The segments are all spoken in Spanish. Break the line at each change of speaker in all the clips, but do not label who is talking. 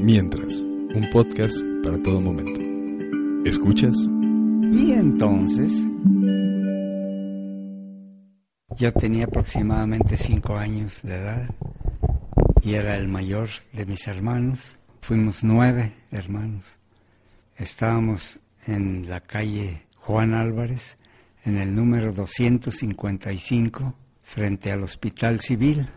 Mientras, un podcast para todo momento. ¿Escuchas?
Y entonces, yo tenía aproximadamente cinco años de edad y era el mayor de mis hermanos. Fuimos nueve hermanos. Estábamos en la calle Juan Álvarez, en el número 255, frente al Hospital Civil.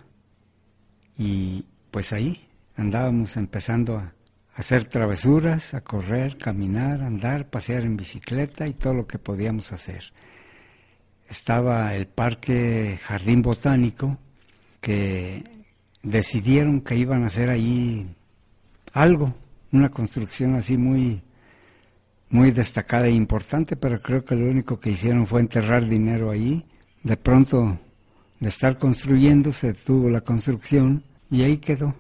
Y pues ahí andábamos empezando a hacer travesuras, a correr, caminar, andar, pasear en bicicleta y todo lo que podíamos hacer. Estaba el Parque Jardín Botánico, que decidieron que iban a hacer ahí algo, una construcción así muy, muy destacada e importante, pero creo que lo único que hicieron fue enterrar dinero ahí. De pronto, de estar construyendo, se detuvo la construcción y ahí quedó.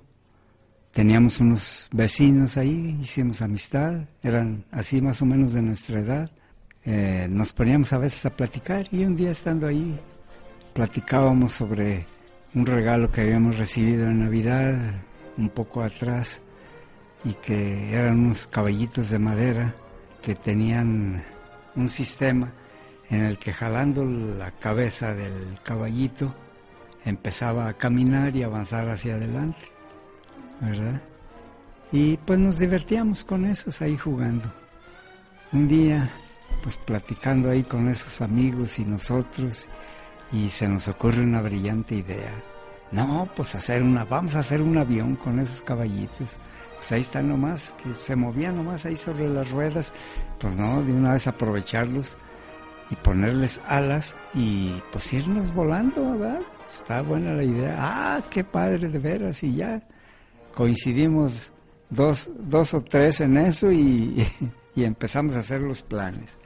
Teníamos unos vecinos ahí, hicimos amistad, eran así más o menos de nuestra edad. Eh, nos poníamos a veces a platicar y un día estando ahí platicábamos sobre un regalo que habíamos recibido en Navidad un poco atrás y que eran unos caballitos de madera que tenían un sistema en el que jalando la cabeza del caballito empezaba a caminar y avanzar hacia adelante. ¿Verdad? Y pues nos divertíamos con esos ahí jugando. Un día, pues platicando ahí con esos amigos y nosotros, y se nos ocurre una brillante idea. No, pues hacer una, vamos a hacer un avión con esos caballitos. Pues ahí están nomás, que se movían nomás ahí sobre las ruedas. Pues no, de una vez aprovecharlos y ponerles alas y pues irnos volando, ¿verdad? Está buena la idea. Ah, qué padre de veras y ya coincidimos dos, dos o tres en eso y, y, empezamos a hacer los planes.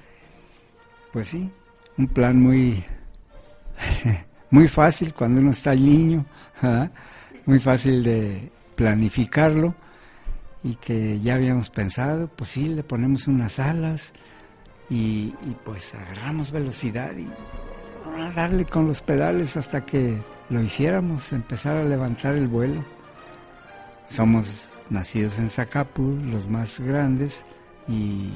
Pues sí, un plan muy, muy fácil cuando uno está niño, muy fácil de planificarlo y que ya habíamos pensado, pues sí, le ponemos unas alas y, y pues agarramos velocidad y a darle con los pedales hasta que lo hiciéramos, empezar a levantar el vuelo. Somos nacidos en Zacapu, los más grandes, y,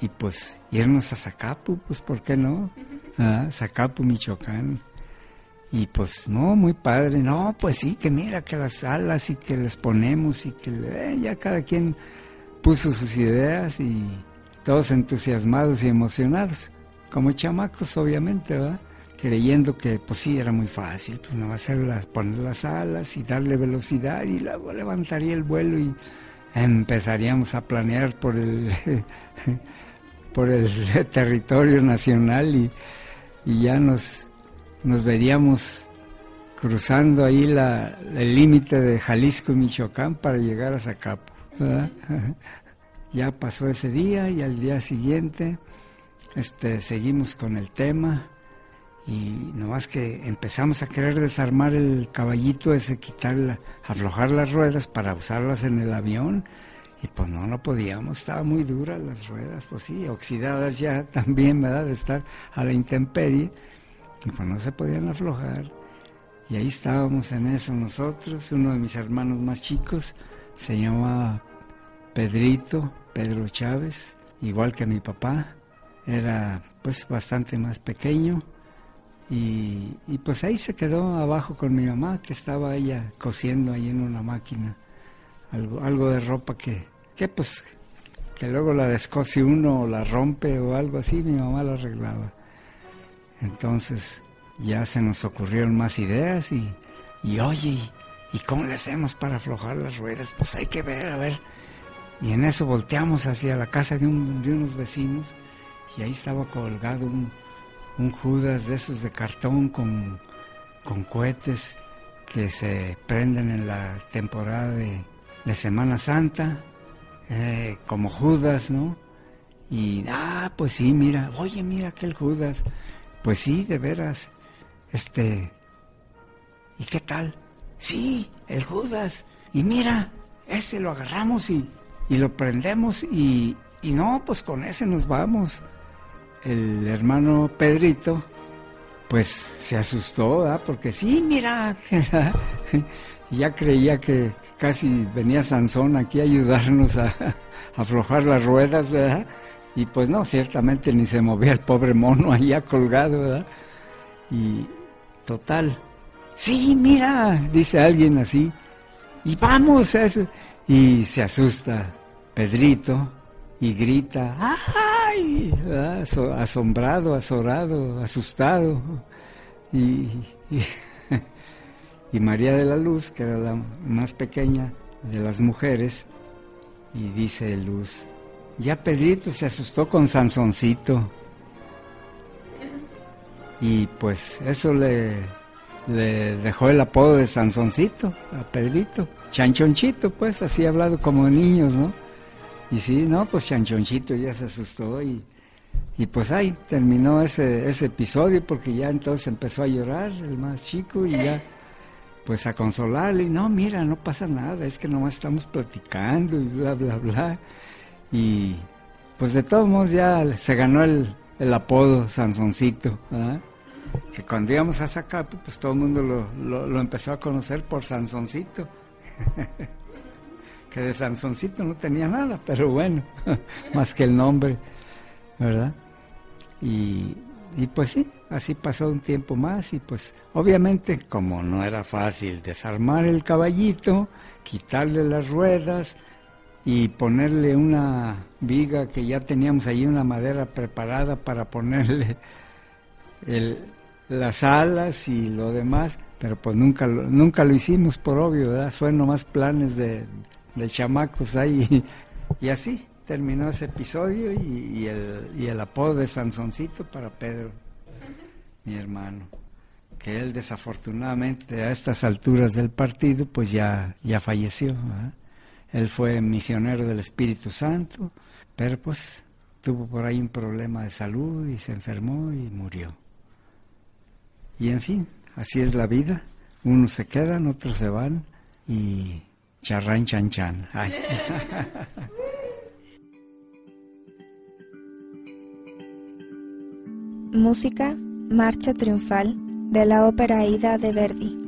y pues irnos a Zacapu, pues ¿por qué no? Ah, Zacapu, Michoacán. Y pues no, muy padre, no, pues sí, que mira que las alas y que les ponemos y que eh, ya cada quien puso sus ideas y todos entusiasmados y emocionados, como chamacos obviamente, ¿verdad? Creyendo que pues sí era muy fácil, pues no va a ser las, poner las alas y darle velocidad y luego levantaría el vuelo y empezaríamos a planear por el por el territorio nacional y, y ya nos, nos veríamos cruzando ahí la, el límite de Jalisco y Michoacán para llegar a Zacapo. ya pasó ese día y al día siguiente este, seguimos con el tema y nomás que empezamos a querer desarmar el caballito ese, quitar, aflojar las ruedas para usarlas en el avión y pues no, no podíamos, estaba muy duras las ruedas, pues sí, oxidadas ya también, ¿verdad? De estar a la intemperie y pues no se podían aflojar y ahí estábamos en eso nosotros, uno de mis hermanos más chicos se llamaba Pedrito, Pedro Chávez, igual que mi papá, era pues bastante más pequeño y, pues ahí se quedó abajo con mi mamá, que estaba ella cosiendo ahí en una máquina, algo, algo de ropa que, que pues, que luego la descose uno o la rompe o algo así, mi mamá la arreglaba. Entonces ya se nos ocurrieron más ideas y, y oye, ¿y cómo le hacemos para aflojar las ruedas? Pues hay que ver, a ver. Y en eso volteamos hacia la casa de, un, de unos vecinos y ahí estaba colgado un, un Judas de esos de cartón con, con cohetes que se prenden en la temporada de, Semana Santa, eh, como Judas, ¿no? Y, ah, pues sí, mira, oye, mira aquel Judas. Pues sí, de veras, este, ¿y qué tal? Sí, el Judas. Y mira, ese lo agarramos y, y lo prendemos y, y no, pues con ese nos vamos el hermano Pedrito, pues se asustó, ¿verdad? porque sí, mira, ya creía que casi venía Sansón aquí a ayudarnos a, aflojar las ruedas, ¿verdad? Y pues no, ciertamente ni se movía el pobre mono allá colgado, ¿verdad? Y total, sí, mira, dice alguien así, y vamos a eso. Y se asusta Pedrito y grita, Asombrado, azorado, asustado. Y, y, María de la Luz, que era la más pequeña de las mujeres, y dice Luz, ya Pedrito se asustó con Sansoncito. Y pues eso le, le dejó el apodo de Sansoncito a Pedrito. Chanchonchito, pues, así hablado como niños, ¿no? Y sí, no, pues Chanchonchito ya se asustó y, y pues ahí terminó ese, ese episodio porque ya entonces empezó a llorar el más chico y ya pues a consolarle y no, mira, no pasa nada, es que nomás estamos platicando y bla, bla, bla. Y pues de todos modos ya se ganó el, el apodo Sansoncito, que cuando íbamos a sacar, pues todo el mundo lo, lo, empezó a conocer por Sansoncito. que de Sansoncito no tenía nada, pero bueno, más que el nombre, ¿verdad? Y, y pues sí, así pasó un tiempo más y pues obviamente como no era fácil desarmar el caballito, quitarle las ruedas y ponerle una viga que ya teníamos ahí, una madera preparada para ponerle las alas y lo demás, pero pues nunca lo, nunca lo hicimos por obvio, ¿verdad? Fue nomás planes de, de chamacos ahí y, así terminó ese episodio y, el, apodo de Sansoncito para Pedro, mi hermano, que él desafortunadamente a estas alturas del partido pues ya, ya falleció. Él fue misionero del Espíritu Santo, pero pues tuvo por ahí un problema de salud y se enfermó y murió. Y en fin, así es la vida. Unos se quedan, otros se van y charrán chan chan.
Música, Marcha Triunfal de la ópera Aida de Verdi.